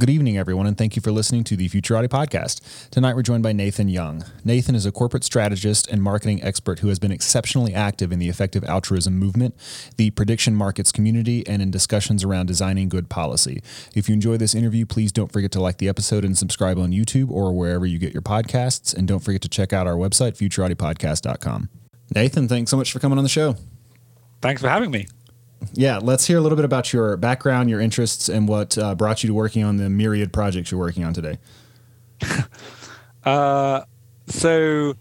Good evening, everyone, and thank you for listening to the Futurati podcast. Tonight, we're joined by Nathan Young. Nathan is a corporate strategist and marketing expert who has been exceptionally active in the effective altruism movement, the prediction markets community, and in discussions around designing good policy. If you enjoy this interview, please don't forget to like the episode and subscribe on YouTube or wherever you get your podcasts. And don't forget to check out our website, futuratipodcast.com. Nathan, thanks so much for coming on the show. Thanks for having me yeah, let's hear a little bit about your background, your interests, and what uh, brought you to working on the myriad projects you're working on today. uh, so,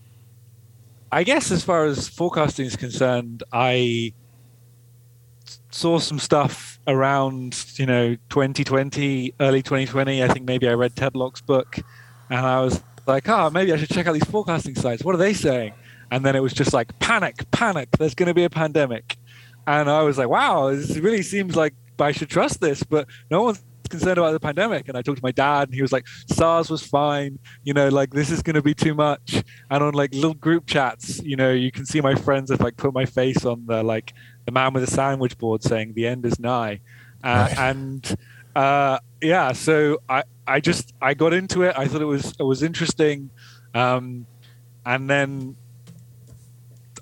I guess as far as forecasting is concerned, I saw some stuff around, you know, 2020, early 2020. I think maybe I read Tetlock's book, and I was like, oh, maybe I should check out these forecasting sites. What are they saying? And then it was just like, panic, panic. There's going to be a pandemic and I was like, wow, this really seems like I should trust this, but no one's concerned about the pandemic. And I talked to my dad, and he was like, SARS was fine. You know, like this is going to be too much. And on like little group chats, you know, you can see my friends have like put my face on the like the man with a sandwich board saying the end is nigh. Uh, right. And uh, yeah, so I I just I got into it. I thought it was it was interesting. Um, and then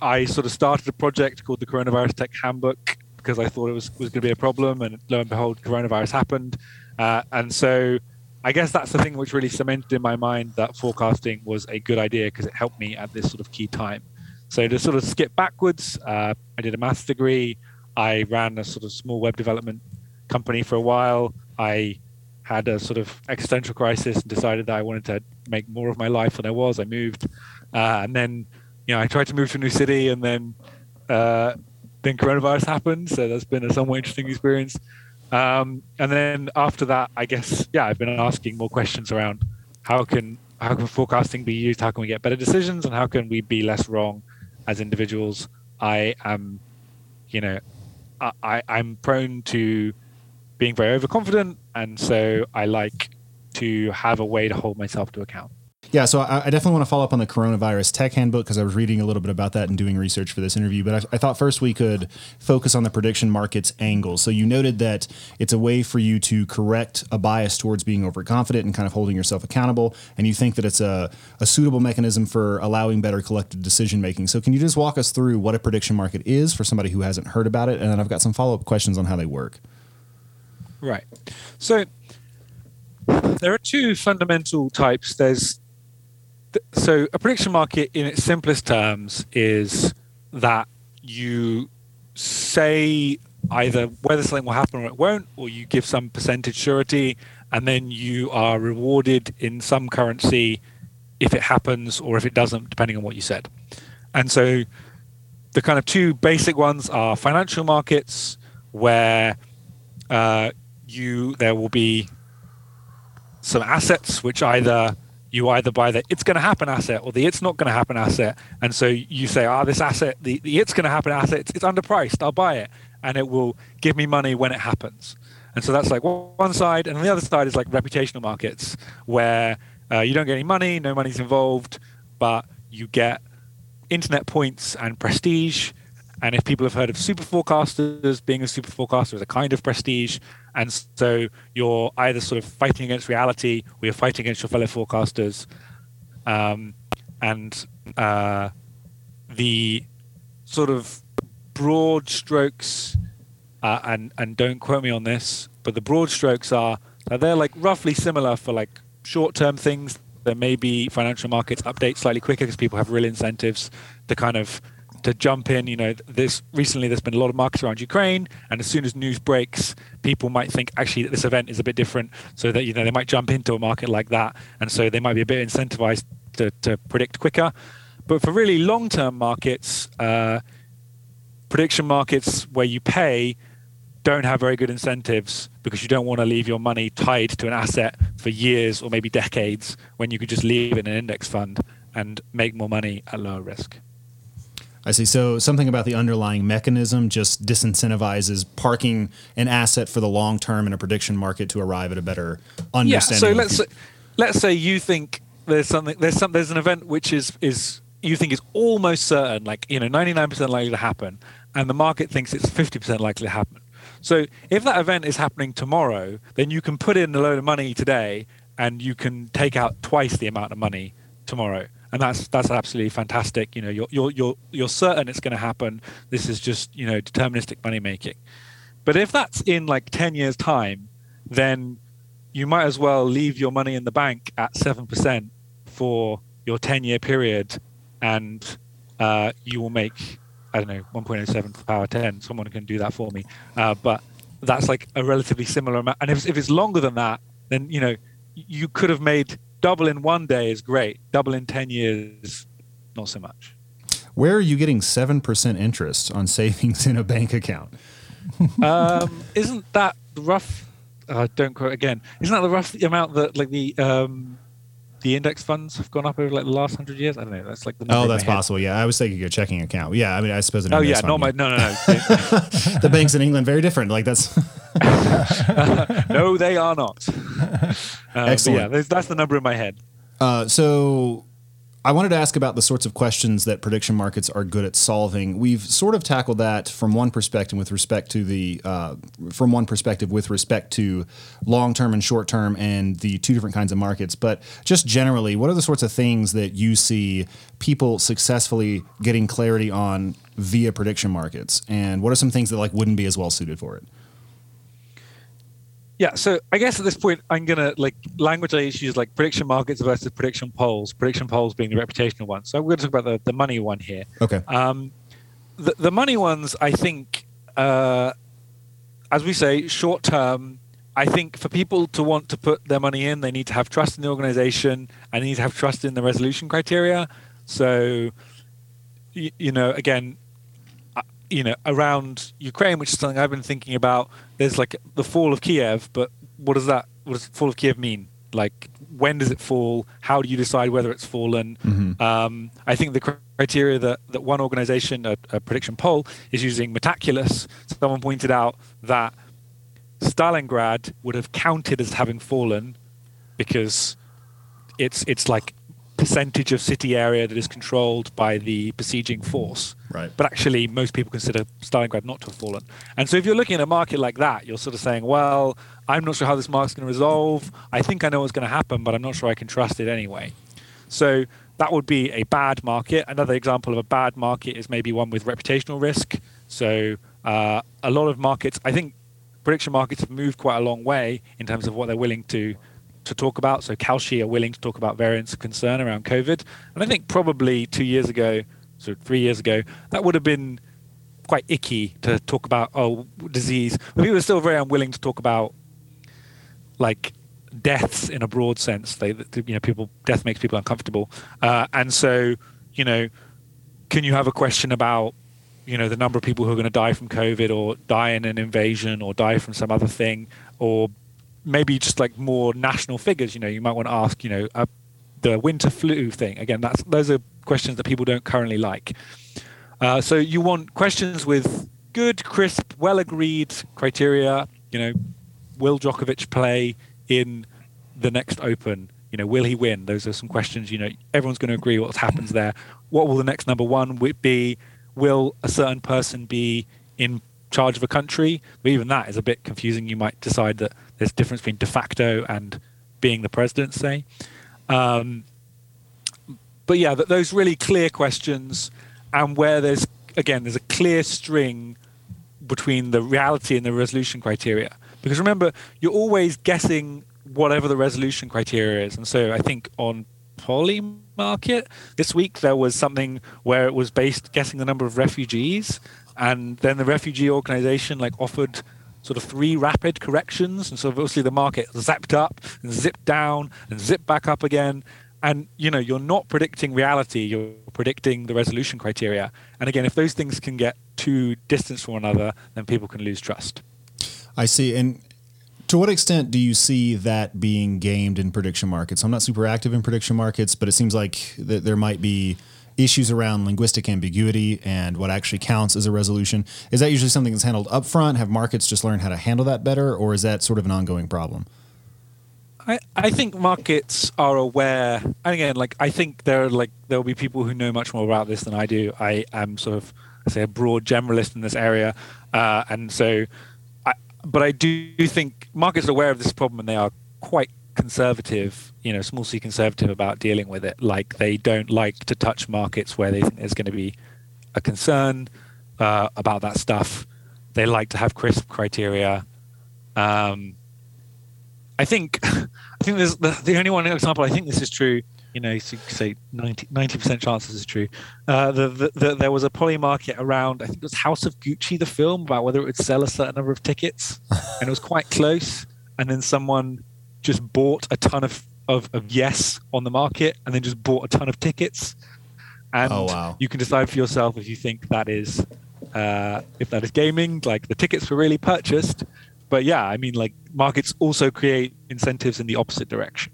I sort of started a project called the Coronavirus Tech Handbook because I thought it was, was going to be a problem, and lo and behold, coronavirus happened. Uh, and so I guess that's the thing which really cemented in my mind that forecasting was a good idea because it helped me at this sort of key time. So to sort of skip backwards, uh, I did a maths degree. I ran a sort of small web development company for a while. I had a sort of existential crisis and decided that I wanted to make more of my life than I was. I moved, uh, and then you know, I tried to move to a new city and then uh, then coronavirus happened. So that's been a somewhat interesting experience. Um, and then after that, I guess, yeah, I've been asking more questions around how can how can forecasting be used? How can we get better decisions? And how can we be less wrong as individuals? I am, you know, I, I'm prone to being very overconfident. And so I like to have a way to hold myself to account. Yeah, so I, I definitely want to follow up on the coronavirus tech handbook because I was reading a little bit about that and doing research for this interview. But I, I, thought first we could focus on the prediction markets angle. So you noted that it's a way for you to correct a bias towards being overconfident and kind of holding yourself accountable. And you think that it's a, a suitable mechanism for allowing better collective decision making. So can you just walk us through what a prediction market is for somebody who hasn't heard about it? And then I've got some follow up questions on how they work. Right. So there are two fundamental types. There's so a prediction market in its simplest terms is that you say either whether something will happen or it won't, or you give some percentage surety, and then you are rewarded in some currency if it happens or if it doesn't, depending on what you said. And so the kind of two basic ones are financial markets, where uh, you there will be some assets which either you either buy the it's going to happen asset or the it's not going to happen asset. And so you say, ah, oh, this asset, the, the it's going to happen asset, it's, it's underpriced. I'll buy it. And it will give me money when it happens. And so that's like one side. And the other side is like reputational markets where uh, you don't get any money, no money's involved, but you get internet points and prestige and if people have heard of super forecasters, being a super forecaster is a kind of prestige. And so you're either sort of fighting against reality or you're fighting against your fellow forecasters. Um, and uh, the sort of broad strokes, uh, and and don't quote me on this, but the broad strokes are they're like roughly similar for like short-term things. There may be financial markets update slightly quicker because people have real incentives to kind of to jump in. You know, this recently there's been a lot of markets around Ukraine, and as soon as news breaks, people might think actually that this event is a bit different, so that you know they might jump into a market like that, and so they might be a bit incentivized to, to predict quicker. But for really long-term markets, uh, prediction markets where you pay don't have very good incentives because you don't want to leave your money tied to an asset for years or maybe decades when you could just leave it in an index fund and make more money at lower risk. I see. So something about the underlying mechanism just disincentivizes parking an asset for the long term in a prediction market to arrive at a better understanding. Yeah. So let's say, let's say you think there's something there's some there's an event which is is you think is almost certain, like you know, 99% likely to happen, and the market thinks it's 50% likely to happen. So if that event is happening tomorrow, then you can put in a load of money today, and you can take out twice the amount of money tomorrow and that's that's absolutely fantastic. You know, you're you're you're you're certain it's going to happen. This is just you know deterministic money making. But if that's in like ten years' time, then you might as well leave your money in the bank at seven percent for your ten year period, and uh, you will make I don't know 1.07 to the power 10. Someone can do that for me, uh, but that's like a relatively similar amount. And if if it's longer than that, then you know you could have made double in one day is great. Double in 10 years, not so much. Where are you getting 7% interest on savings in a bank account? um, isn't that rough? Uh, don't quote again. Isn't that the rough amount that like the um, the index funds have gone up over like the last hundred years? I don't know. That's like the oh, that's possible. Yeah, I was thinking your checking account. Yeah, I mean, I suppose. oh yeah, not my. No, no, no. the banks in England very different. Like that's. no, they are not. Uh, Excellent. Yeah, that's the number in my head. Uh, so I wanted to ask about the sorts of questions that prediction markets are good at solving. We've sort of tackled that from one perspective with respect to the uh, from one perspective with respect to long term and short term and the two different kinds of markets. But just generally, what are the sorts of things that you see people successfully getting clarity on via prediction markets, and what are some things that like wouldn't be as well suited for it? Yeah, so I guess at this point I'm gonna like language I use like prediction markets versus prediction polls. Prediction polls being the reputational one. So I'm going to talk about the, the money one here. Okay. Um, the the money ones I think, uh, as we say, short term. I think for people to want to put their money in, they need to have trust in the organization and they need to have trust in the resolution criteria. So, you, you know, again, you know, around Ukraine, which is something I've been thinking about. There's like the fall of Kiev, but what does that? What does fall of Kiev mean? Like, when does it fall? How do you decide whether it's fallen? Mm-hmm. Um, I think the criteria that, that one organization, a, a prediction poll, is using Metaculus. Someone pointed out that Stalingrad would have counted as having fallen because it's it's like percentage of city area that is controlled by the besieging force. Right. But actually, most people consider Stalingrad not to have fallen. And so, if you're looking at a market like that, you're sort of saying, well, I'm not sure how this market's going to resolve. I think I know what's going to happen, but I'm not sure I can trust it anyway. So, that would be a bad market. Another example of a bad market is maybe one with reputational risk. So, uh, a lot of markets, I think prediction markets have moved quite a long way in terms of what they're willing to to talk about. So Kalshi are willing to talk about variants of concern around COVID. And I think probably two years ago, so three years ago, that would have been quite icky to talk about oh disease. But people are still very unwilling to talk about like deaths in a broad sense. They you know people death makes people uncomfortable, uh, and so you know can you have a question about you know the number of people who are going to die from COVID or die in an invasion or die from some other thing or maybe just like more national figures. You know, you might want to ask, you know, uh, the winter flu thing. Again, that's those are questions that people don't currently like. Uh, so you want questions with good, crisp, well agreed criteria. You know, will Djokovic play in the next Open? You know, will he win? Those are some questions. You know, everyone's going to agree what happens there. What will the next number one be? Will a certain person be in charge of a country? But even that is a bit confusing. You might decide that there's a difference between de facto and being the president, say. Um, but yeah, those really clear questions, and where there's again there's a clear string between the reality and the resolution criteria. Because remember, you're always guessing whatever the resolution criteria is. And so I think on Polymarket this week there was something where it was based guessing the number of refugees, and then the refugee organization like offered sort of three rapid corrections, and so obviously the market zapped up and zipped down and zipped back up again. And you know you're not predicting reality; you're predicting the resolution criteria. And again, if those things can get too distant from one another, then people can lose trust. I see, and to what extent do you see that being gamed in prediction markets? I'm not super active in prediction markets, but it seems like that there might be issues around linguistic ambiguity and what actually counts as a resolution. Is that usually something that's handled upfront? Have markets just learned how to handle that better, or is that sort of an ongoing problem? I, I think markets are aware, and again, like I think there are like there will be people who know much more about this than I do. I am sort of I say a broad generalist in this area, uh, and so I, but I do think markets are aware of this problem and they are quite conservative, you know, small c conservative about dealing with it. Like they don't like to touch markets where they think there's going to be a concern uh, about that stuff. They like to have crisp criteria. Um, I think I think there's the, the only one example I think this is true you know, so you say 90 percent chance this is true. Uh, the, the, the, there was a Polymarket around, I think it was House of Gucci, the film about whether it would sell a certain number of tickets, and it was quite close. And then someone just bought a ton of, of, of yes on the market, and then just bought a ton of tickets. And oh, wow. you can decide for yourself if you think that is uh, if that is gaming. Like the tickets were really purchased, but yeah, I mean, like markets also create incentives in the opposite direction.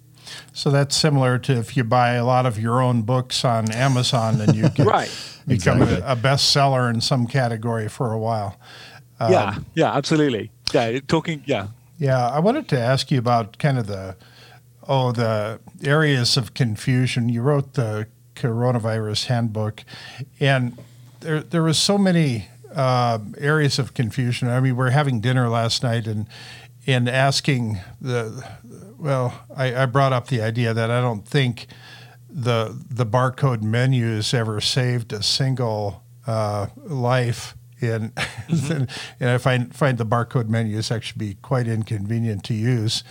So that's similar to if you buy a lot of your own books on Amazon and you can right. become exactly. a, a, bestseller in some category for a while. Um, yeah, yeah, absolutely. Yeah, talking, yeah. Yeah, I wanted to ask you about kind of the, oh, the areas of confusion. You wrote the coronavirus handbook, and there, there was so many uh, areas of confusion. I mean, we are having dinner last night and, and asking the well, I, I, brought up the idea that I don't think the the barcode menus ever saved a single uh, life. In, mm-hmm. and I find find the barcode menus actually be quite inconvenient to use,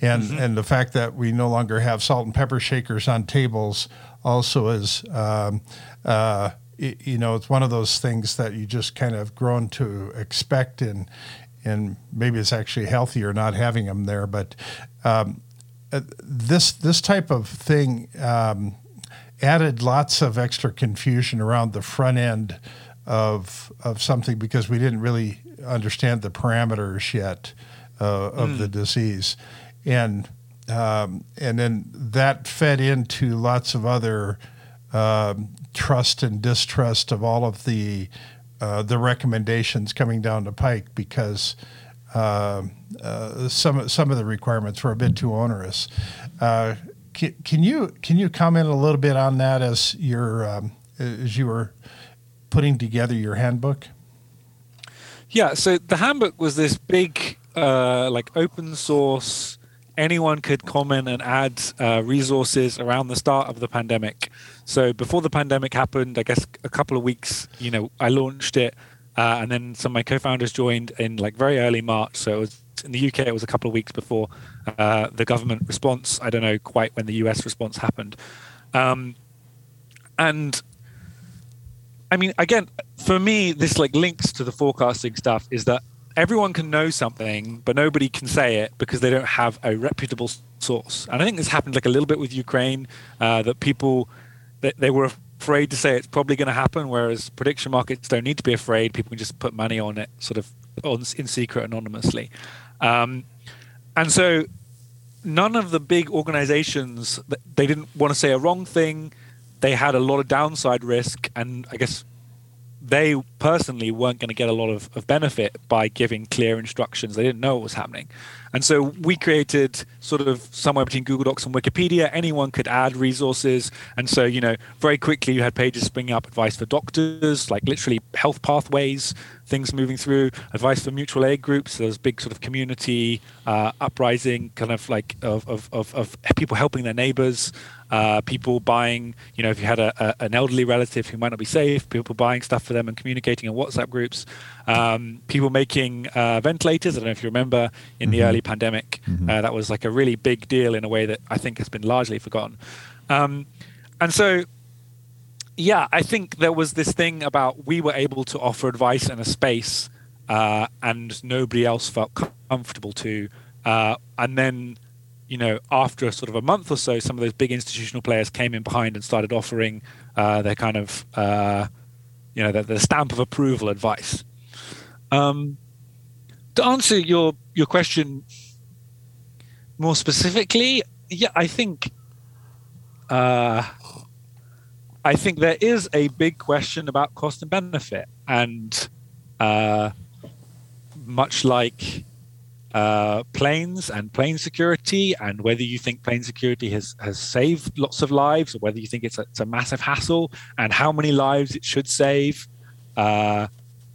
and mm-hmm. and the fact that we no longer have salt and pepper shakers on tables also is. Um, uh, you know, it's one of those things that you just kind of grown to expect in and maybe it's actually healthier not having them there. But um, uh, this this type of thing um, added lots of extra confusion around the front end of of something because we didn't really understand the parameters yet uh, of mm. the disease, and um, and then that fed into lots of other um, trust and distrust of all of the uh, the recommendations coming down the pike because uh, uh, some some of the requirements were a bit too onerous. Uh, can, can, you can you comment a little bit on that as your um, as you were putting together your handbook? Yeah, so the handbook was this big uh, like open source anyone could comment and add uh, resources around the start of the pandemic. So before the pandemic happened, I guess a couple of weeks, you know, I launched it, uh, and then some of my co-founders joined in like very early March. So it was in the UK, it was a couple of weeks before uh, the government response. I don't know quite when the US response happened, um, and I mean, again, for me, this like links to the forecasting stuff. Is that everyone can know something, but nobody can say it because they don't have a reputable source. And I think this happened like a little bit with Ukraine, uh, that people they, they were afraid to say it's probably going to happen, whereas prediction markets don't need to be afraid. People can just put money on it, sort of on, in secret, anonymously. Um, and so, none of the big organizations they didn't want to say a wrong thing. They had a lot of downside risk, and I guess they personally weren't going to get a lot of, of benefit by giving clear instructions. They didn't know what was happening. And so we created sort of somewhere between Google Docs and Wikipedia. Anyone could add resources. And so, you know, very quickly you had pages springing up advice for doctors, like literally health pathways, things moving through, advice for mutual aid groups. There's big sort of community uh, uprising, kind of like of, of, of, of people helping their neighbors. Uh, people buying, you know, if you had a, a, an elderly relative who might not be safe, people buying stuff for them and communicating in WhatsApp groups, um, people making uh, ventilators. I don't know if you remember in mm-hmm. the early pandemic, mm-hmm. uh, that was like a really big deal in a way that I think has been largely forgotten. Um, and so, yeah, I think there was this thing about we were able to offer advice in a space uh, and nobody else felt comfortable to. Uh, and then you know, after a sort of a month or so, some of those big institutional players came in behind and started offering uh, their kind of, uh, you know, the, the, stamp of approval advice. Um, to answer your your question more specifically, yeah, I think, uh, I think there is a big question about cost and benefit, and uh, much like uh, planes and plane security, and whether you think plane security has, has saved lots of lives, or whether you think it's a, it's a massive hassle, and how many lives it should save uh,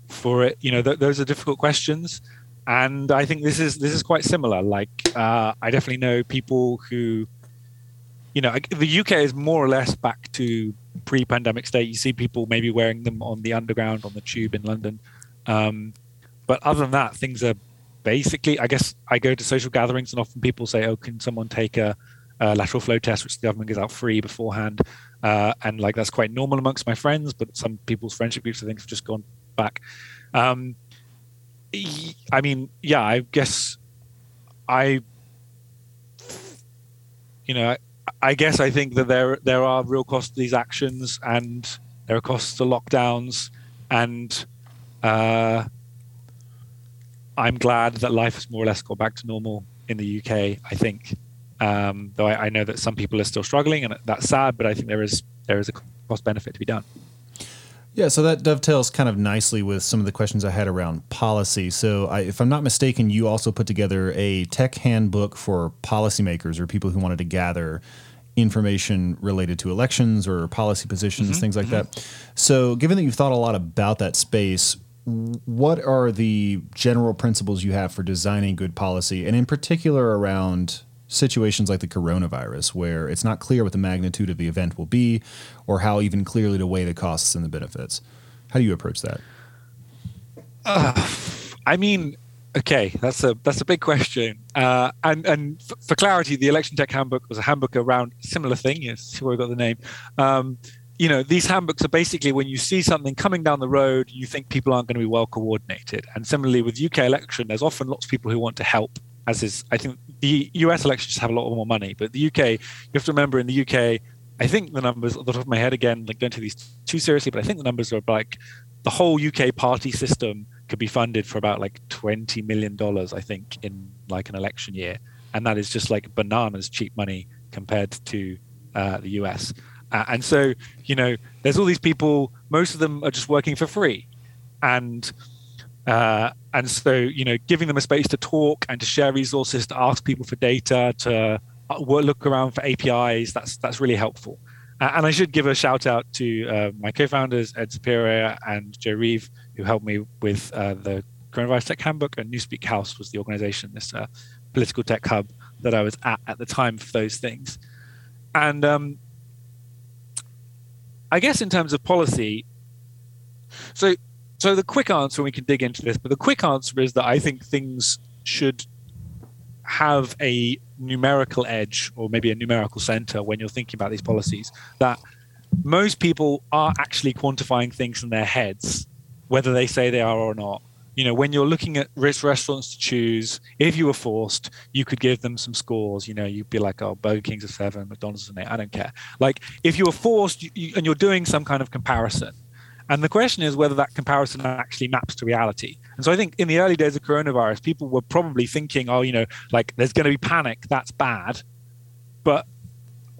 for it. You know, th- those are difficult questions, and I think this is this is quite similar. Like, uh, I definitely know people who, you know, the UK is more or less back to pre-pandemic state. You see people maybe wearing them on the underground, on the tube in London. Um, but other than that, things are basically, I guess I go to social gatherings and often people say, "Oh, can someone take a, a lateral flow test, which the government gives out free beforehand?" Uh, and like that's quite normal amongst my friends, but some people's friendship groups, I think, have just gone back. Um, I mean, yeah, I guess I, you know, I, I guess I think that there there are real costs to these actions, and there are costs to lockdowns, and uh, I'm glad that life has more or less got back to normal in the UK. I think, um, though I, I, know that some people are still struggling, and that's sad. But I think there is there is a cost benefit to be done. Yeah, so that dovetails kind of nicely with some of the questions I had around policy. So, I, if I'm not mistaken, you also put together a tech handbook for policymakers or people who wanted to gather information related to elections or policy positions, mm-hmm, things like mm-hmm. that. So, given that you've thought a lot about that space, what are the general principles you have for designing good policy, and in particular around situations like the coronavirus, where it's not clear what the magnitude of the event will be, or how even clearly to weigh the costs and the benefits? How do you approach that? Uh, I mean, okay, that's a that's a big question. Uh, and and f- for clarity, the election tech handbook was a handbook around similar thing. Yes, where we got the name. Um, you know these handbooks are basically when you see something coming down the road you think people aren't going to be well coordinated. And similarly with uk election there's often lots of people who want to help as is i think the us elections have a lot more money but the uk you have to remember in the uk i think the numbers off the top of my head again like don't take these too seriously but i think the numbers are like the whole uk party system could be funded for about like 20 million dollars i think in like an election year. And that is just like bananas cheap money compared to uh, the us uh, and so, you know, there's all these people. Most of them are just working for free, and uh, and so you know, giving them a space to talk and to share resources, to ask people for data, to uh, look around for APIs. That's that's really helpful. Uh, and I should give a shout out to uh, my co-founders Ed Saperia and Joe Reeve, who helped me with uh, the Coronavirus Tech Handbook. And Newspeak House was the organization, this political tech hub that I was at at the time for those things. And um, I guess in terms of policy, so so the quick answer, we can dig into this, but the quick answer is that I think things should have a numerical edge or maybe a numerical center when you're thinking about these policies. That most people are actually quantifying things in their heads, whether they say they are or not you know, when you're looking at restaurants to choose, if you were forced, you could give them some scores. You know, you'd be like, oh, Burger King's a seven, McDonald's is an eight. I don't care. Like, if you were forced you, you, and you're doing some kind of comparison, and the question is whether that comparison actually maps to reality. And so I think in the early days of coronavirus, people were probably thinking, oh, you know, like there's going to be panic, that's bad. But,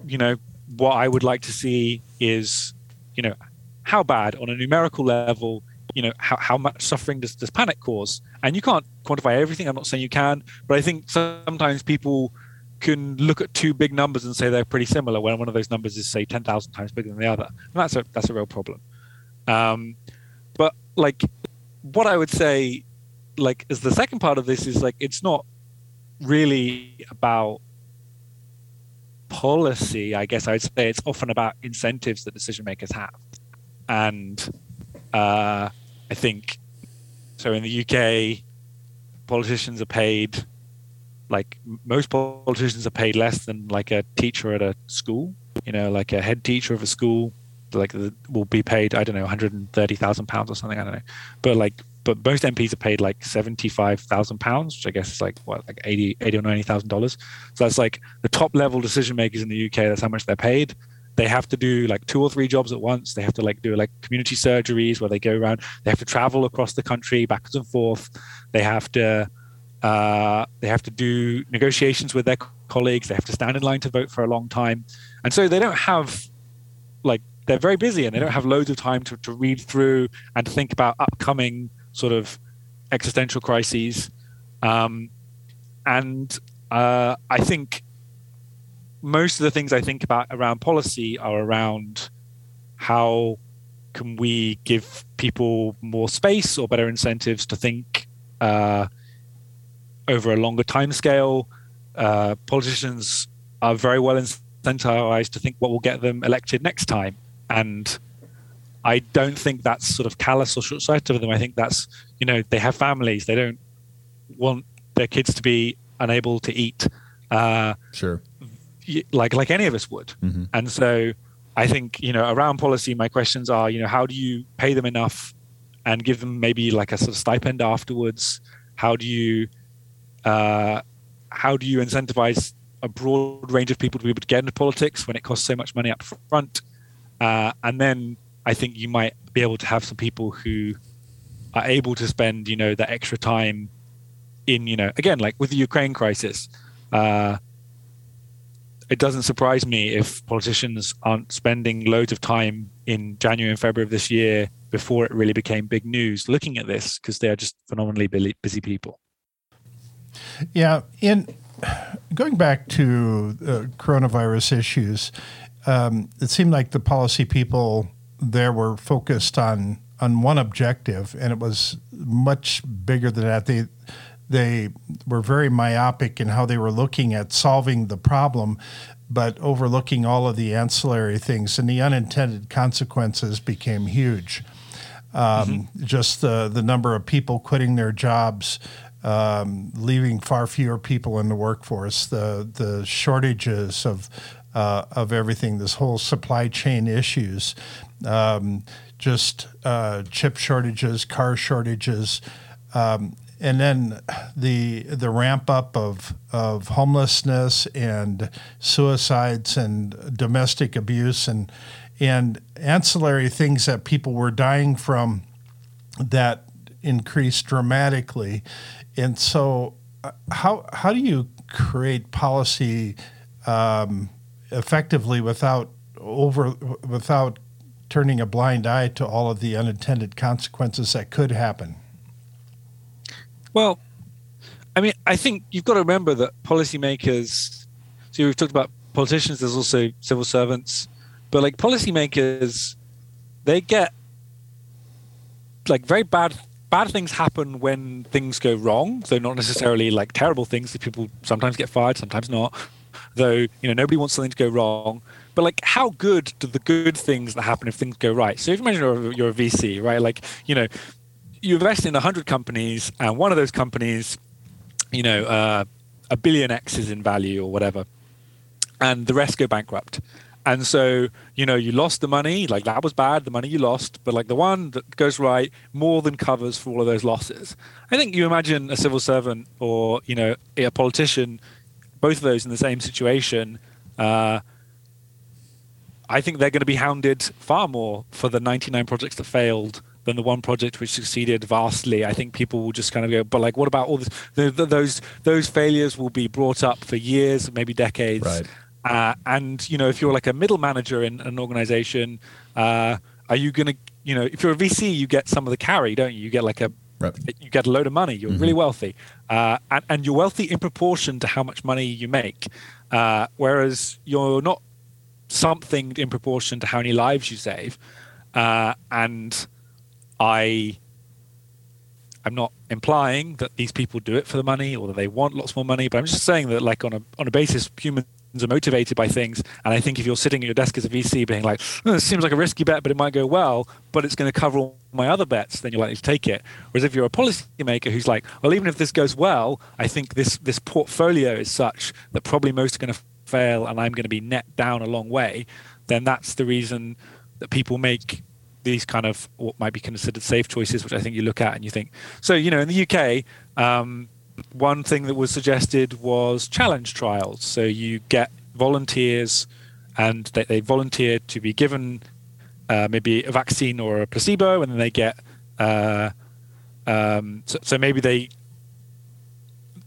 you know, what I would like to see is, you know, how bad on a numerical level you know how, how much suffering does, does panic cause? And you can't quantify everything. I'm not saying you can but i think sometimes people can look at two big numbers and say they're pretty similar when one of those numbers is say 10,000 times bigger than the other. And that's a that's a real problem. Um, but like what i would say like is the second part of this is like it's not really about policy, I guess I would say. It's often about incentives that decision makers have. And uh, I think so in the UK, politicians are paid like most politicians are paid less than like a teacher at a school. You know, like a head teacher of a school, like will be paid I don't know, one hundred and thirty thousand pounds or something. I don't know, but like but most MPs are paid like seventy five thousand pounds, which I guess is like what like 80, 80 or ninety thousand dollars. So that's like the top level decision makers in the UK. That's how much they're paid. They have to do like two or three jobs at once. They have to like do like community surgeries where they go around. They have to travel across the country backwards and forth. They have to uh, they have to do negotiations with their colleagues. They have to stand in line to vote for a long time, and so they don't have like they're very busy and they don't have loads of time to, to read through and to think about upcoming sort of existential crises. Um, and uh, I think most of the things I think about around policy are around how can we give people more space or better incentives to think uh, over a longer time scale. Uh, politicians are very well incentivized to think what will get them elected next time. And I don't think that's sort of callous or short sighted of them. I think that's, you know, they have families. They don't want their kids to be unable to eat. Uh, sure. Like, like any of us would. Mm-hmm. And so I think, you know, around policy, my questions are, you know, how do you pay them enough and give them maybe like a sort of stipend afterwards? How do you uh, how do you incentivize a broad range of people to be able to get into politics when it costs so much money up front? Uh, and then I think you might be able to have some people who are able to spend, you know, that extra time in, you know, again, like with the Ukraine crisis. Uh, it doesn't surprise me if politicians aren't spending loads of time in January and February of this year before it really became big news looking at this because they are just phenomenally busy people. Yeah, in going back to uh, coronavirus issues, um, it seemed like the policy people there were focused on on one objective, and it was much bigger than that. They they were very myopic in how they were looking at solving the problem, but overlooking all of the ancillary things, and the unintended consequences became huge. Um, mm-hmm. Just the the number of people quitting their jobs, um, leaving far fewer people in the workforce, the the shortages of uh, of everything, this whole supply chain issues, um, just uh, chip shortages, car shortages, um, and then the the ramp up of of homelessness and suicides and domestic abuse and and ancillary things that people were dying from that increased dramatically and so, uh, how how do you create policy um, effectively without over without turning a blind eye to all of the unintended consequences that could happen? Well, I mean, I think you've got to remember that policymakers. So we've talked about politicians. There's also civil servants, but like policymakers, they get like very bad bad things happen when things go wrong. So not necessarily like terrible things. People sometimes get fired, sometimes not. Though you know nobody wants something to go wrong. But like, how good do the good things that happen if things go right? So if you imagine you're, you're a VC, right? Like you know, you invest in hundred companies, and one of those companies, you know, uh, a billion X is in value or whatever, and the rest go bankrupt and so, you know, you lost the money, like that was bad, the money you lost, but like the one that goes right more than covers for all of those losses. I think you imagine a civil servant or, you know, a politician, both of those in the same situation. Uh, I think they're going to be hounded far more for the 99 projects that failed than the one project which succeeded vastly. I think people will just kind of go, but like, what about all this? The, the, those those failures will be brought up for years, maybe decades. Right. Uh, and you know, if you're like a middle manager in an organization, uh, are you going to, you know, if you're a VC, you get some of the carry, don't you? You get like a, right. you get a load of money. You're mm-hmm. really wealthy, uh, and, and, you're wealthy in proportion to how much money you make. Uh, whereas you're not something in proportion to how many lives you save. Uh, and I I'm not implying that these people do it for the money or that they want lots more money, but I'm just saying that, like on a on a basis, humans are motivated by things. And I think if you're sitting at your desk as a VC being like, oh, this seems like a risky bet, but it might go well, but it's going to cover all my other bets, then you're likely to take it. Whereas if you're a policymaker who's like, well, even if this goes well, I think this this portfolio is such that probably most are going to fail and I'm going to be net down a long way, then that's the reason that people make these kind of what might be considered safe choices, which I think you look at and you think. So, you know, in the UK, um, one thing that was suggested was challenge trials. So you get volunteers and they, they volunteer to be given uh, maybe a vaccine or a placebo, and then they get. Uh, um, so, so, maybe they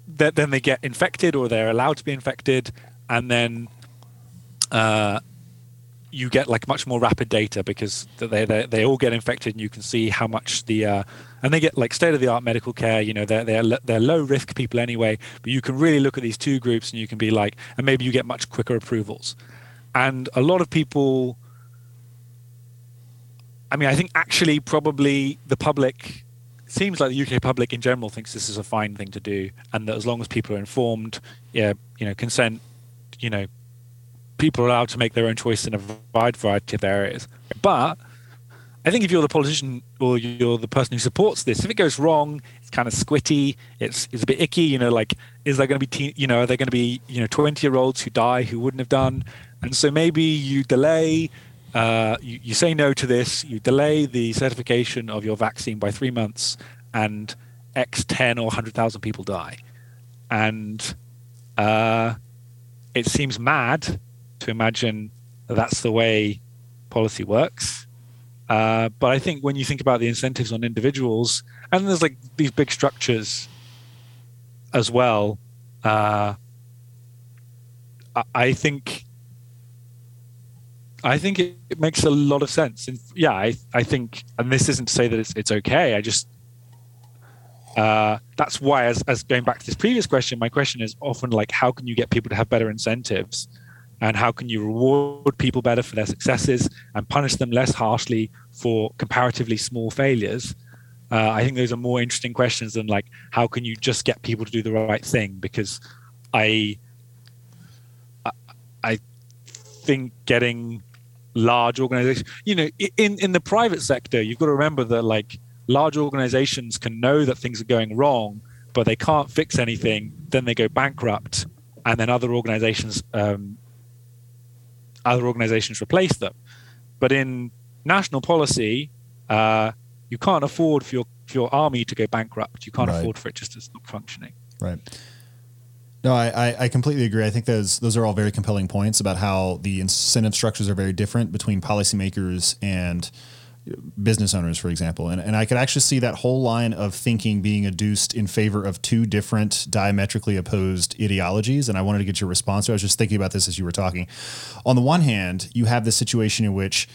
then they get infected or they're allowed to be infected, and then uh, you get like much more rapid data because they, they they all get infected and you can see how much the uh, and they get like state of the art medical care you know they're they're they're low risk people anyway but you can really look at these two groups and you can be like and maybe you get much quicker approvals. And a lot of people I mean I think actually probably the public seems like the UK public in general thinks this is a fine thing to do and that as long as people are informed yeah you know consent you know people are allowed to make their own choice in a wide variety of areas. But I think if you're the politician or you're the person who supports this, if it goes wrong, it's kind of squitty, it's it's a bit icky. You know, like is there going to be teen, you know are there going to be you know 20 year olds who die who wouldn't have done, and so maybe you delay. Uh, you, you say no to this. You delay the certification of your vaccine by three months, and X ten or hundred thousand people die, and uh, it seems mad to imagine that that's the way policy works. Uh, but I think when you think about the incentives on individuals, and there's like these big structures as well, uh, I think I think it, it, makes a lot of sense. And yeah, I, I think, and this isn't to say that it's it's okay. I just uh, that's why, as, as going back to this previous question, my question is often like, how can you get people to have better incentives? And how can you reward people better for their successes and punish them less harshly for comparatively small failures? Uh, i think those are more interesting questions than like how can you just get people to do the right thing? Because i i, I think getting large organizations you know in in the private sector you've got to remember that like large organizations can know that things are going wrong but they can't fix anything then they go bankrupt and then other organizations um, other organizations replace them. But in national policy, uh, you can't afford for your, for your army to go bankrupt. You can't right. afford for it just to stop functioning. Right. No, I, I completely agree. I think those those are all very compelling points about how the incentive structures are very different between policymakers and business owners, for example. And, and I could actually see that whole line of thinking being adduced in favor of two different diametrically opposed ideologies. And I wanted to get your response. I was just thinking about this as you were talking. On the one hand, you have the situation in which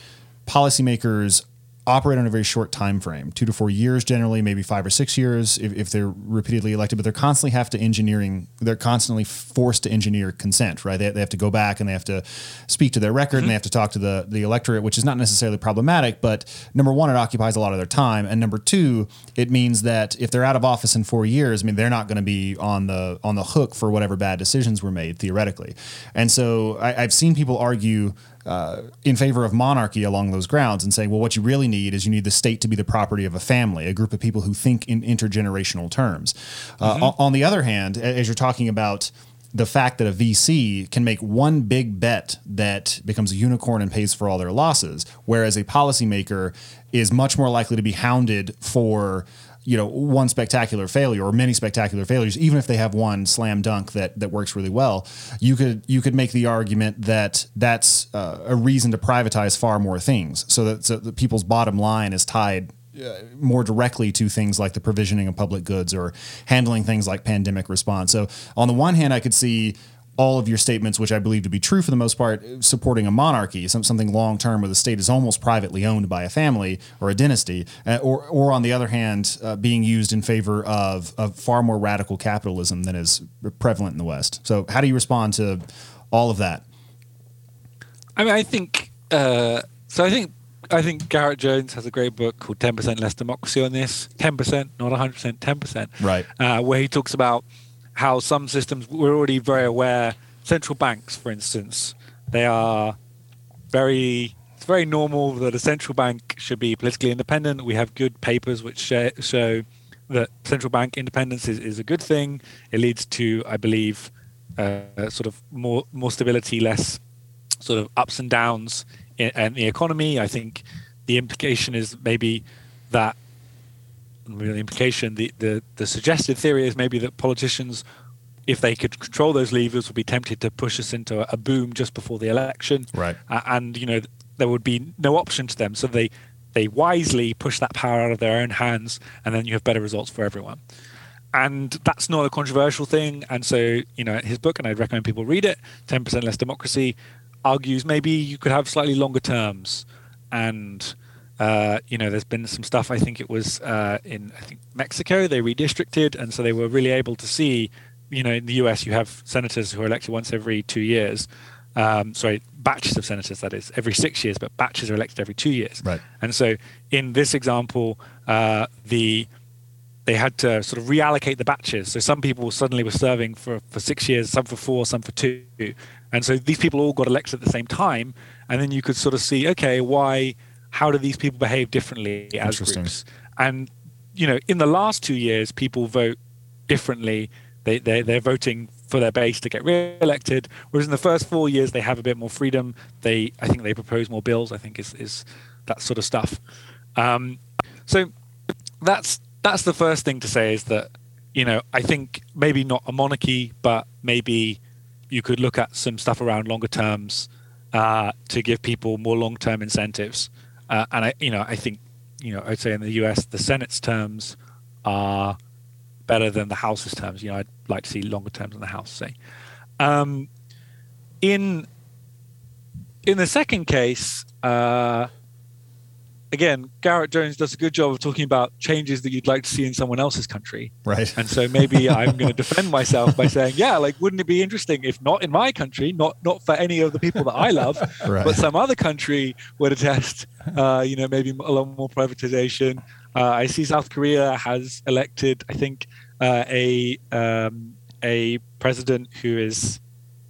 policymakers operate on a very short time frame. Two to four years generally maybe five or six years if, if they're repeatedly elected but they're constantly have to engineering they're constantly forced to engineer consent right? They, they have to go back and they have to speak to their record mm-hmm. and they have to talk to the, the electorate which is not necessarily problematic but number one it occupies a lot of their time and number two it means that if they're out of office in four years i mean they're not going to be on the on the hook for whatever bad decisions were made theoretically. And so I, i've seen people argue uh, in favor of monarchy along those grounds and saying, well, what you really need is you need the state to be the property of a family, a group of people who think in intergenerational terms. Uh, mm-hmm. On the other hand, as you're talking about the fact that a VC can make one big bet that becomes a unicorn and pays for all their losses, whereas a policymaker is much more likely to be hounded for you know one spectacular failure or many spectacular failures even if they have one slam dunk that that works really well you could you could make the argument that that's uh, a reason to privatize far more things so that, so people's bottom line is tied uh, more directly to things like the provisioning of public goods or handling things like pandemic response. So on the one hand, I could see all of your statements, which I believe to be true for the most part, supporting a monarchy, some, something long term where the state is almost privately owned by a family or a dynasty, uh, or, or on the other hand, uh, being used in favor of, of far more radical capitalism than is prevalent in the West. So, how do you respond to all of that? I mean, I think uh, so. I think I think Garett Jones has a great book called Ten Percent Less Democracy on this. Ten percent, not hundred percent, ten percent. Right. Uh, where he talks about how some systems we're already very aware central banks, for instance, they are very. It's very normal that a central bank should be politically independent. We have good papers which show that central bank independence is, is a good thing. It leads to, I believe, uh, sort of more more stability, less sort of ups and downs in, in the economy. I think the implication is maybe that the implication, the, the, the suggested theory is maybe that politicians, if they could control those levers, would be tempted to push us into a, boom just before the election. Right. Uh, and, you know, there would be no option to them. So they, they wisely push that power out of their own hands, and then you have better results for everyone. And that's not a controversial thing. And so, you know, his book, and I'd recommend people read it, 10% Less Democracy, argues maybe you could have slightly longer terms and uh, you know, there's been some stuff. I think it was uh, in I think Mexico. They redistricted, and so they were really able to see. You know, in the U.S., you have senators who are elected once every two years. Um, sorry, batches of senators. That is every six years, but batches are elected every two years. Right. And so, in this example, uh, the they had to sort of reallocate the batches. So some people suddenly were serving for, for six years, some for four, some for two. And so these people all got elected at the same time. And then you could sort of see, okay, why how do these people behave differently as groups? And you know, in the last two years, people vote differently. They they they're voting for their base to get re-elected, whereas in the first four years they have a bit more freedom. They I think they propose more bills. I think is is that sort of stuff. Um, so that's that's the first thing to say is that you know I think maybe not a monarchy, but maybe you could look at some stuff around longer terms uh, to give people more long-term incentives. Uh, and I, you know, I think, you know, I'd say in the US, the Senate's terms are better than the House's terms. You know, I'd like to see longer terms in the House, say. Um, in in the second case, uh, again, Garett Jones does a good job of talking about changes that you'd like to see in someone else's country. Right. And so maybe I'm going to defend myself by saying, yeah, like, wouldn't it be interesting if not in my country, not not for any of the people that I love, right. but some other country were to test, uh, you know, maybe a lot more privatization. Uh, I see South Korea has elected, I think, uh, a um, a president who is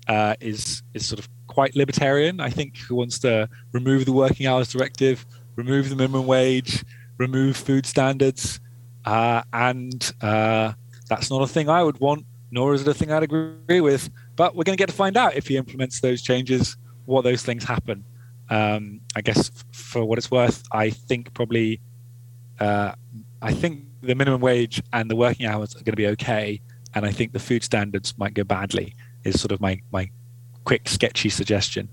uh, is is sort of quite libertarian. I think who wants to remove the working hours directive remove the minimum wage, remove food standards, uh, and uh, that's not a thing I would want, nor is it a thing I'd agree with. But we're going to get to find out if he implements those changes, what those things happen. Um, I guess for what it's worth, I think probably, uh, I think the minimum wage and the working hours are going to be okay, and I think the food standards might go badly. Is sort of my my quick sketchy suggestion.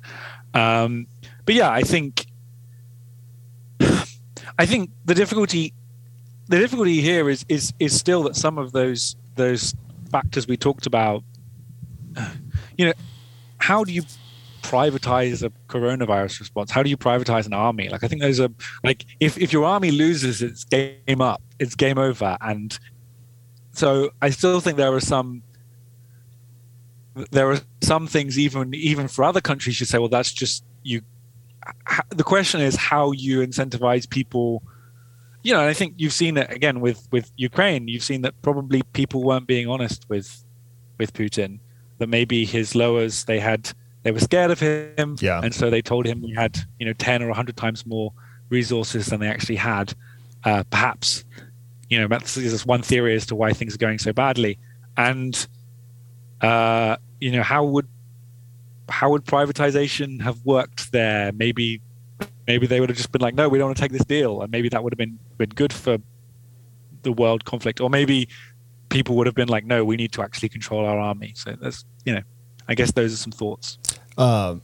Um, but yeah, I think I think the difficulty the difficulty here is is is still that some of those those factors we talked about you know how do you privatize a coronavirus response? How do you privatize an army? Like i think there's a like if, if your army loses it's game up it's game over. And so i still think there are some there are some things even even for other countries you say well that's just you the question is how you incentivize people you know i think you've seen it again with with ukraine. You've seen that probably people weren't being honest with with putin that maybe his lowers they had they were scared of him. Yeah. and so they told him he had you know 10 or 100 times more resources than they actually had uh, perhaps. You know that's, that's one theory as to why things are going so badly. And uh, you know how would how would privatization have worked there? Maybe maybe they would have just been like, no, we don't want to take this deal, and maybe that would have been been good for the world conflict, or maybe people would have been like, no, we need to actually control our army. So that's you know, I guess those are some thoughts. Uh,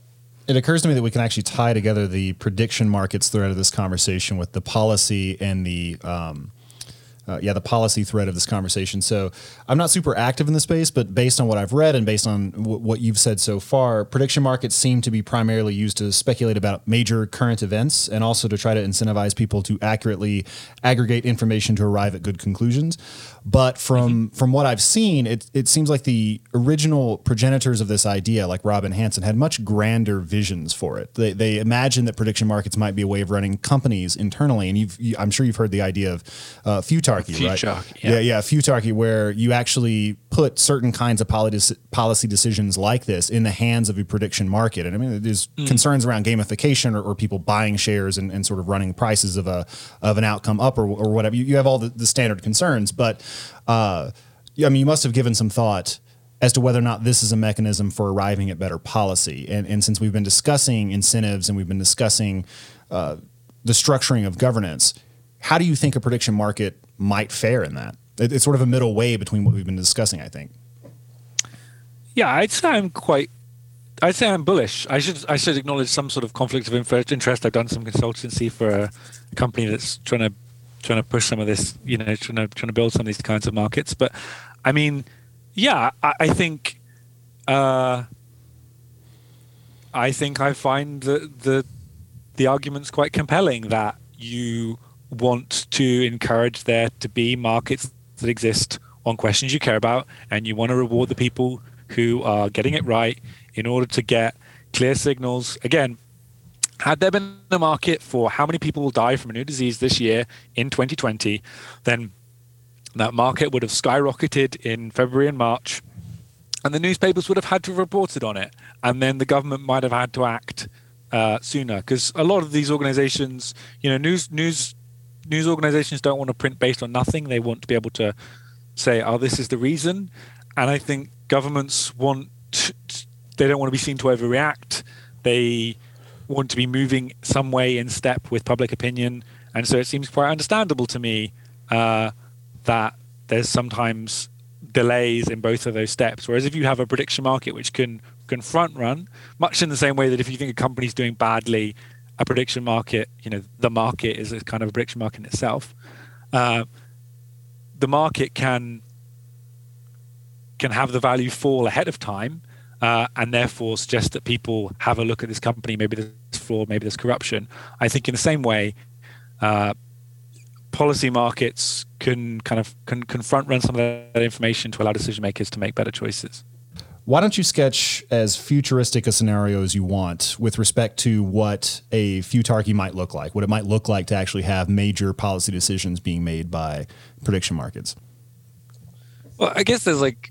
it occurs to me that we can actually tie together the prediction markets thread of this conversation with the policy and the um, uh, yeah, the policy thread of this conversation. So I'm not super active in the space, but based on what I've read and based on w- what you've said so far, prediction markets seem to be primarily used to speculate about major current events and also to try to incentivize people to accurately aggregate information to arrive at good conclusions. But from mm-hmm. from what I've seen, it it seems like the original progenitors of this idea, like Robin Hanson, had much grander visions for it. They they imagined that prediction markets might be a way of running companies internally, and you've you, I'm sure you've heard the idea of uh, few futarchy, right? Yeah. yeah. yeah, futarchy, where you actually put certain kinds of policy policy decisions like this in the hands of a prediction market. And I mean, there's Mm. concerns around gamification or, or people buying shares and, and sort of running prices of a of an outcome up or, or whatever. You, you have all the, the standard concerns, but uh, I mean, you must have given some thought as to whether or not this is a mechanism for arriving at better policy. And, and since we've been discussing incentives and we've been discussing uh, the structuring of governance, how do you think a prediction market might fare in that? It, it's sort of a middle way between what we've been discussing, I think. Yeah, I'd say I'm quite. I'd say I'm bullish. I should I should acknowledge some sort of conflict of interest. I've done some consultancy for a, company that's trying to trying to push some of this. You know, trying to trying to build some of these kinds of markets. But I mean, yeah, I, I think. Uh, I think I find the the the arguments quite compelling that you want to encourage there to be markets that exist on questions you care about, and you want to reward the people who are getting it right in order to get clear signals. Again, had there been a market for how many people will die from a new disease this year in 2020, then that market would have skyrocketed in February and March, and the newspapers would have had to have reported on it, and then the government might have had to act uh, sooner because a lot of these organizations, you know, news news news organizations don't want to print based on nothing. They want to be able to say, "Oh, this is the reason," and I think governments want to, they don't want to be seen to overreact. They want to be moving some way in step with public opinion, and so it seems quite understandable to me uh, that there's sometimes delays in both of those steps. Whereas if you have a prediction market which can can front run, much in the same way that if you think a company's doing badly, a prediction market, you know, the market is a kind of a prediction market in itself. Uh, the market can can have the value fall ahead of time, uh, and therefore suggest that people have a look at this company. Maybe fraud, maybe there's corruption. I think in the same way, uh, policy markets can kind of can, can front run some of that information to allow decision makers to make better choices. Why don't you sketch as futuristic a scenario as you want with respect to what a futarchy might look like, what it might look like to actually have major policy decisions being made by prediction markets? Well, I guess there's like,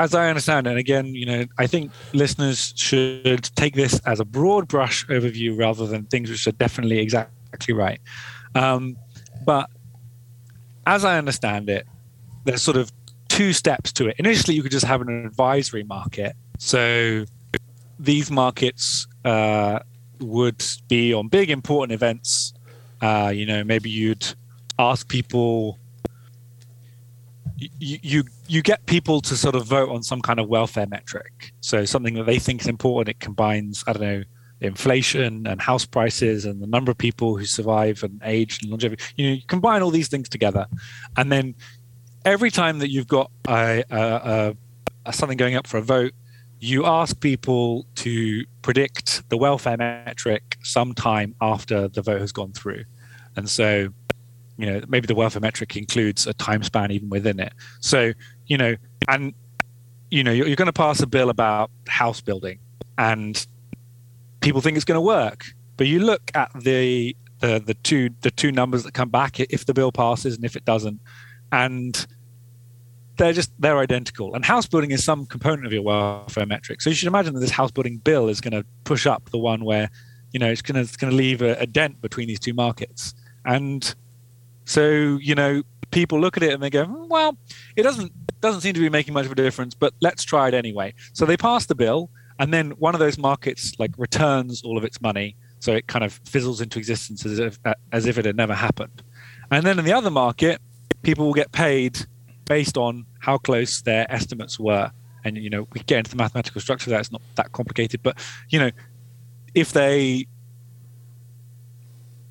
as I understand and again, you know, I think listeners should take this as a broad brush overview rather than things which are definitely exactly right. Um, but as I understand it, there's sort of two steps to it. Initially, you could just have an advisory market. So these markets uh, would be on big important events. Uh, you know, maybe you'd ask people. You, you you get people to sort of vote on some kind of welfare metric. So something that they think is important. It combines I don't know inflation and house prices and the number of people who survive and age and longevity. You know, you combine all these things together, and then every time that you've got a, a, a, something going up for a vote, you ask people to predict the welfare metric sometime after the vote has gone through, and so you know maybe the welfare metric includes a time span even within it. So you know, and you know you're, you're going to pass a bill about house building, and people think it's going to work, but you look at the the the two the two numbers that come back if the bill passes and if it doesn't and they're just they're identical. And house building is some component of your welfare metric. So you should imagine that this house building bill is going to push up the one where you know it's going to it's going to leave a, a dent between these two markets. And so you know people look at it and they go, "Hmm, well, it doesn't doesn't seem to be making much of a difference, but let's try it anyway. So they pass the bill, and then one of those markets like returns all of its money, so it kind of fizzles into existence as if as if it had never happened. And then in the other market, people will get paid based on how close their estimates were. And you know, we get into the mathematical structure of that. It's not that complicated, but you know, if they,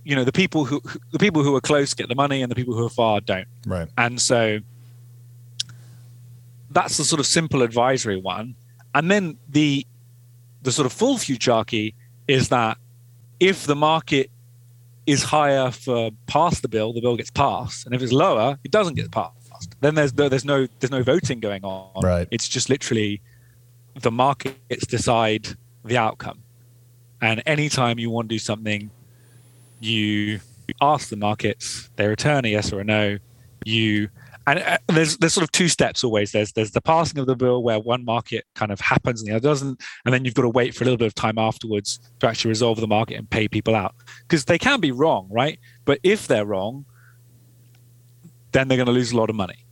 you know, the people who the people who are close get the money, and the people who are far don't. Right. And so that's the sort of simple advisory one. And then the the sort of full futurarchy is that if the market is higher for pass the bill, the bill gets passed, and if it's lower, it doesn't get passed. Then there's no, there's no there's no voting going on. Right. It's just literally the markets decide the outcome, and anytime you want to do something, you ask the markets, they return a yes or a no. you and uh, there's there's sort of two steps always. There's there's the passing of the bill where one market kind of happens and the other doesn't, and then you've got to wait for a little bit of time afterwards to actually resolve the market and pay people out because they can be wrong, right? But if they're wrong, then they're going to lose a lot of money.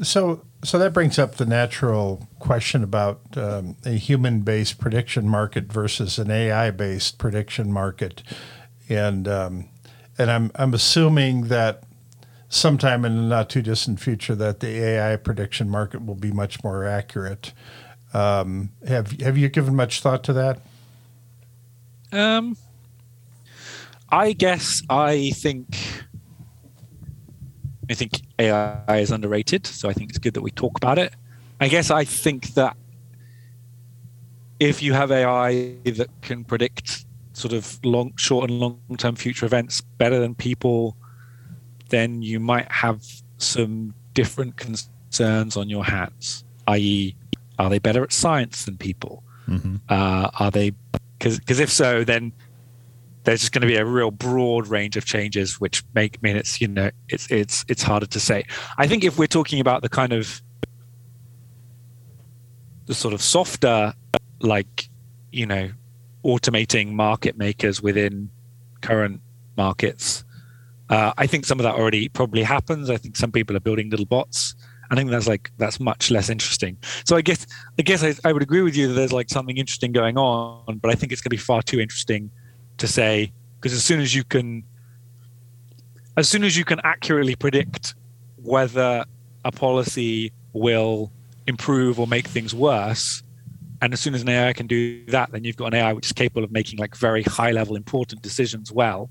So, so that brings up the natural question about um, a human-based prediction market versus an AI-based prediction market, and um, and I'm I'm assuming that sometime in the not too distant future that the AI prediction market will be much more accurate. Um, have have you given much thought to that? Um, I guess I think I think AI is underrated, so I think it's good that we talk about it. I guess I think that if you have AI that can predict sort of long, short and long term future events better than people, then you might have some different concerns on your hands. I.e., are they better at science than people? Mm-hmm. Uh, are they? Because if so, then there's just going to be a real broad range of changes, which make mean it's you know it's it's it's harder to say. I think if we're talking about the kind of the sort of softer, like you know, automating market makers within current markets, uh, I think some of that already probably happens. I think some people are building little bots. I think that's like that's much less interesting. So I guess I guess I, I would agree with you that there's like something interesting going on, but I think it's going to be far too interesting to say because as soon as you can as soon as you can accurately predict whether a policy will improve or make things worse and as soon as an ai can do that then you've got an ai which is capable of making like very high level important decisions well.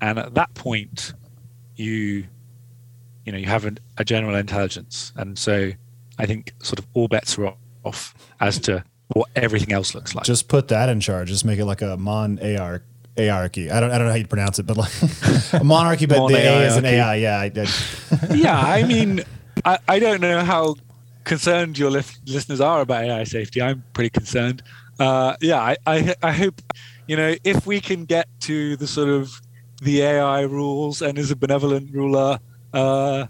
And at that point you you know you have an, a general intelligence. And so i think sort of all bets are off as to what everything else looks like. Just put that in charge. Just make it like a mon ar Aarchy. I don't, I don't know how you pronounce it, but like a monarchy, but Mon the A is an AI. Yeah. I, I yeah. I mean, I, I don't know how concerned your li- listeners are about AI safety. I'm pretty concerned. Uh, yeah. I, I, I hope, you know, if we can get to the sort of the AI rules and is a benevolent ruler, uh,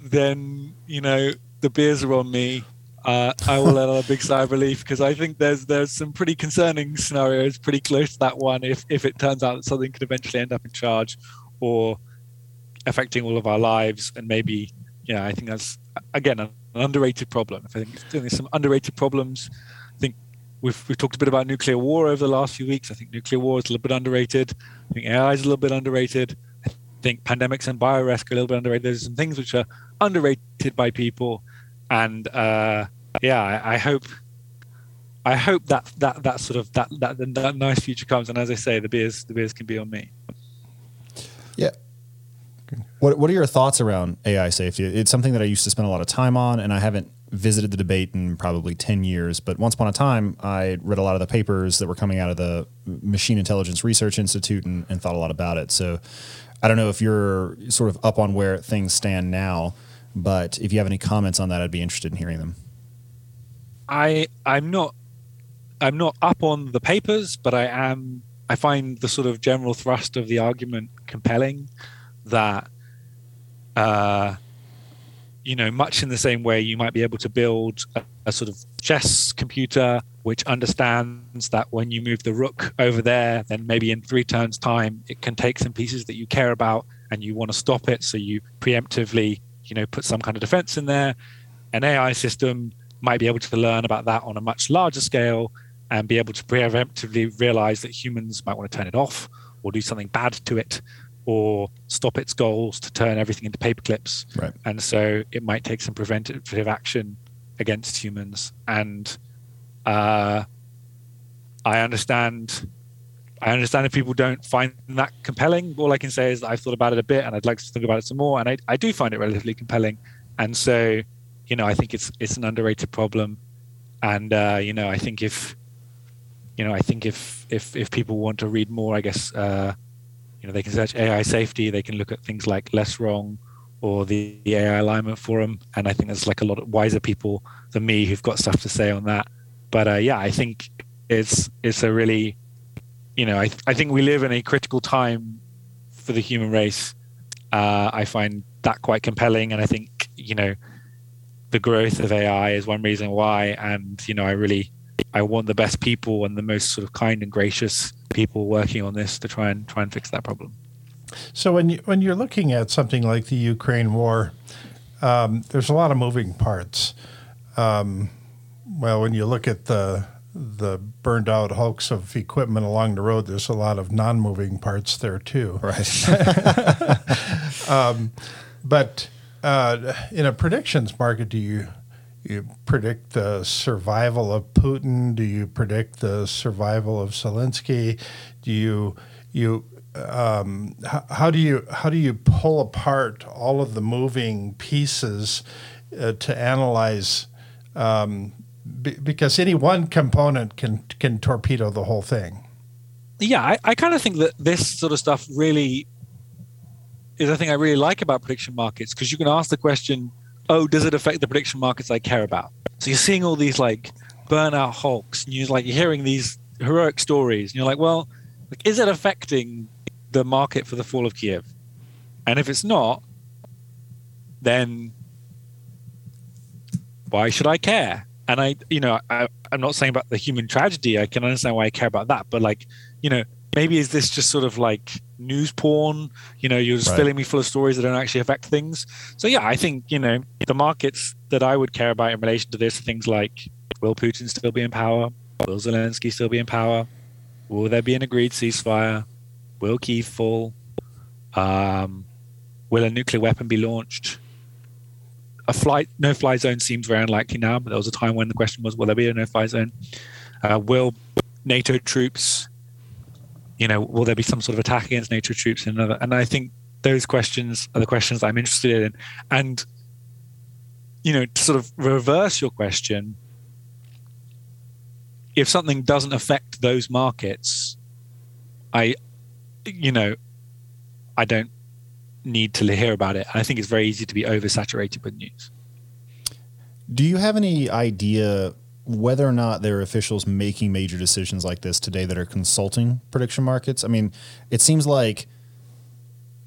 then, you know, the beers are on me uh, I will let out a big sigh of relief because I think there's there's some pretty concerning scenarios pretty close to that one if if it turns out that something could eventually end up in charge or affecting all of our lives and maybe yeah I think that's again an underrated problem. I think there's some underrated problems. I think we've we've talked a bit about nuclear war over the last few weeks. I think nuclear war is a little bit underrated. I think AI is a little bit underrated. I think pandemics and biorisk are a little bit underrated. There's some things which are underrated by people, and uh, yeah, I, I, hope I hope that that that sort of that, that that nice future comes. And as I say, the beers the beers can be on me. Yeah. What What are your thoughts around AI safety? It's something that I used to spend a lot of time on, and I haven't visited the debate in probably 10 years. But once upon a time, I read a lot of the papers that were coming out of the Machine Intelligence Research Institute and, and thought a lot about it. So I don't know if you're sort of up on where things stand now, but if you have any comments on that, I'd be interested in hearing them. I I'm not I'm not up on the papers, but I am. I find the sort of general thrust of the argument compelling. That, uh, you know, much in the same way you might be able to build a, a sort of chess computer which understands that when you move the rook over there, then maybe in three turns' time, it can take some pieces that you care about and you want to stop it. So you preemptively, you know, put some kind of defense in there. An AI system might be able to learn about that on a much larger scale and be able to preemptively realize that humans might want to turn it off or do something bad to it or stop its goals to turn everything into paperclips. Right. And so it might take some preventative action against humans. And uh, I understand. I understand if people don't find that compelling. All I can say is that I've thought about it a bit, and I'd like to think about it some more. And I, I do find it relatively compelling. And so you know, I think it's it's an underrated problem, and uh, you know, I think if you know, I think if if if people want to read more, I guess uh, you know they can search AI safety. They can look at things like Less Wrong or the, the AI alignment forum, and I think there's like a lot of wiser people than me who've got stuff to say on that. But uh, yeah, I think it's it's a really, you know, I I think we live in a critical time for the human race, Uh, I find that quite compelling, and I think you know the growth of AI is one reason why. And you know, I really I want the best people and the most sort of kind and gracious people working on this to try and try and fix that problem. So when you when you're looking at something like the Ukraine war, um, there's a lot of moving parts. Um, well, when you look at the the burned out hulks of equipment along the road, there's a lot of non-moving parts there too. Right. um, but uh, in a predictions market, do you you predict the survival of Putin? Do you predict the survival of Zelensky? Do you you um, how, how, do you how do you pull apart all of the moving pieces uh, to analyze? Um, because any one component can can torpedo the whole thing. Yeah, I, I kind of think that this sort of stuff really is a thing I really like about prediction markets because you can ask the question, "Oh, does it affect the prediction markets I care about?" So you're seeing all these like burnout hulks, and you're like you're hearing these heroic stories, and you're like, "Well, like, is it affecting the market for the fall of Kiev? And if it's not, then why should I care? And I, you know, I, I'm not saying about the human tragedy. I can understand why I care about that, but like, you know, maybe is this just sort of like news porn? You know, you're just right. filling me full of stories that don't actually affect things. So yeah, I think you know the markets that I would care about in relation to this are things like: Will Putin still be in power? Will Zelensky still be in power? Will there be an agreed ceasefire? Will Kiev fall? Um, will a nuclear weapon be launched? A flight no fly zone seems very unlikely now, but there was a time when the question was, will there be a no fly zone? Uh, will NATO troops, you know, will there be some sort of attack against NATO troops in another? And I think those questions are the questions I'm interested in. And, you know, to sort of reverse your question, if something doesn't affect those markets, I you know, I don't need to hear about it. I think it's very easy to be oversaturated with news. Do you have any idea whether or not there are officials making major decisions like this today that are consulting prediction markets? I mean, it seems like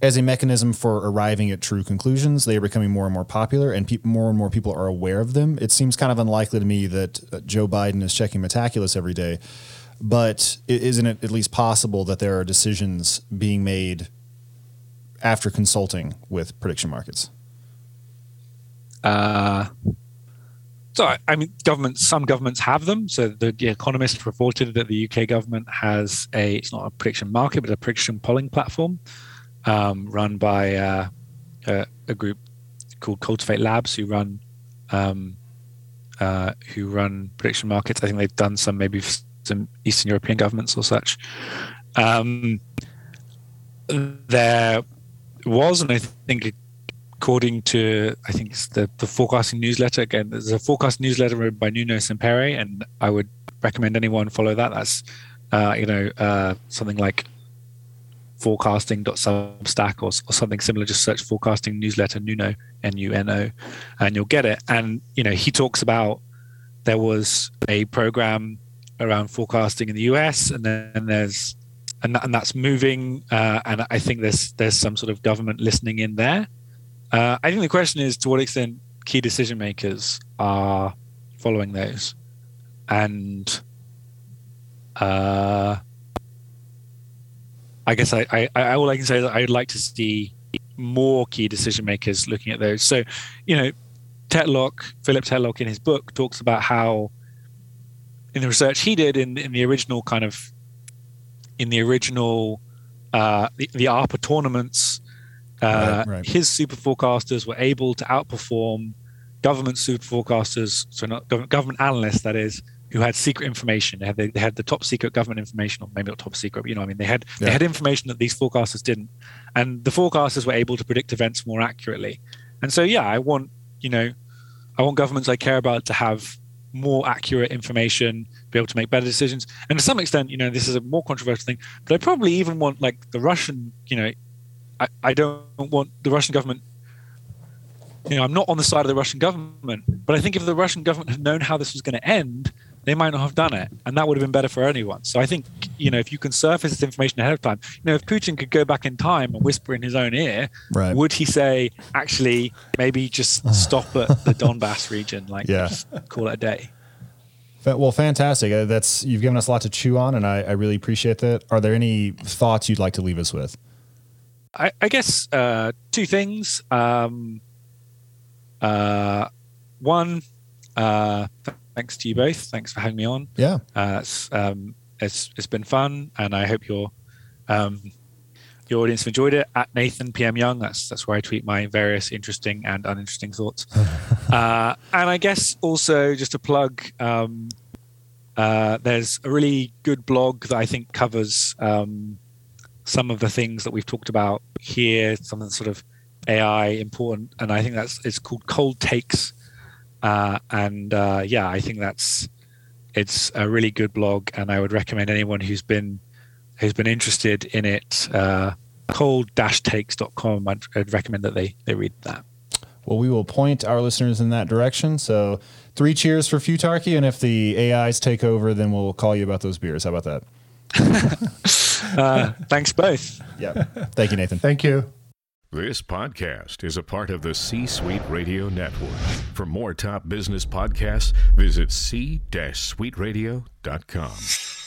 as a mechanism for arriving at true conclusions, they are becoming more and more popular, and pe- more and more people are aware of them. It seems kind of unlikely to me that uh, Joe Biden is checking Metaculus every day. But isn't it at least possible that there are decisions being made after consulting with prediction markets? Uh, so, I mean, governments, some governments have them. So, the, the, Economist reported that the UK government has a, it's not a prediction market, but a prediction polling platform um, run by uh, a, a, group called Cultivate Labs, who run um, uh, who run prediction markets. I think they've done some maybe some Eastern European governments or such. Um, there was, and I think according to I think it's the the forecasting newsletter again. There's a forecast newsletter by Nuno Sempere, and I would recommend anyone follow that. That's uh, you know uh, something like forecasting.substack or, or something similar. Just search forecasting newsletter Nuno N U N O, and you'll get it. And you know he talks about there was a program around forecasting in the US, and then there's and, and that's moving. Uh, and I think there's there's some sort of government listening in there. Uh, I think the question is to what extent key decision makers are following those, and uh, I guess I, I, I all I can say is I'd like to see more key decision makers looking at those. So, you know, Tetlock, Philip Tetlock in his book talks about how in the research he did in in the original kind of in the original uh, the, the ARPA tournaments, uh, right, right. his super forecasters were able to outperform government super forecasters, so not government, government analysts, that is, who had secret information. They had the, they had the top secret government information, or maybe not top secret, but you know, I mean, they had yeah. they had information that these forecasters didn't, and the forecasters were able to predict events more accurately. And so, yeah, I want you know, I want governments I care about to have more accurate information, be able to make better decisions. And to some extent, you know, this is a more controversial thing, but I probably even want like the Russian, you know, I, I don't want the Russian government. You know, I'm not on the side of the Russian government, but I think if the Russian government had known how this was going to end, they might not have done it, and that would have been better for anyone. So I think you know if you can surface this information ahead of time, you know if Putin could go back in time and whisper in his own ear, right. would he say actually maybe just stop at the Donbass region, like yeah. call it a day? Well, fantastic. Uh, that's you've given us a lot to chew on, and I, I really appreciate that. Are there any thoughts you'd like to leave us with? I, I guess uh, two things. Um, uh, one, uh, thanks to you both. Thanks for having me on. Yeah, uh, it's, um, it's it's been fun, and I hope your um, your audience have enjoyed it. At Nathan PM Young, that's that's where I tweet my various interesting and uninteresting thoughts. uh, and I guess also just a plug. Um, uh, there's a really good blog that I think covers um, some of the things that we've talked about here, some of the sort of AI important, and I think that's it's called Cold Takes, uh, and uh, yeah, I think that's it's a really good blog, and I would recommend anyone who's been who's been interested in it, uh, cold-takes.com. I'd, I'd recommend that they they read that. Well, we will point our listeners in that direction. So, three cheers for Futarchy, and if the AIs take over, then we'll call you about those beers. How about that? uh, thanks both. Yeah. Thank you, Nathan. Thank you. This podcast is a part of the C Suite Radio Network. For more top business podcasts, visit c-suiteradio.com.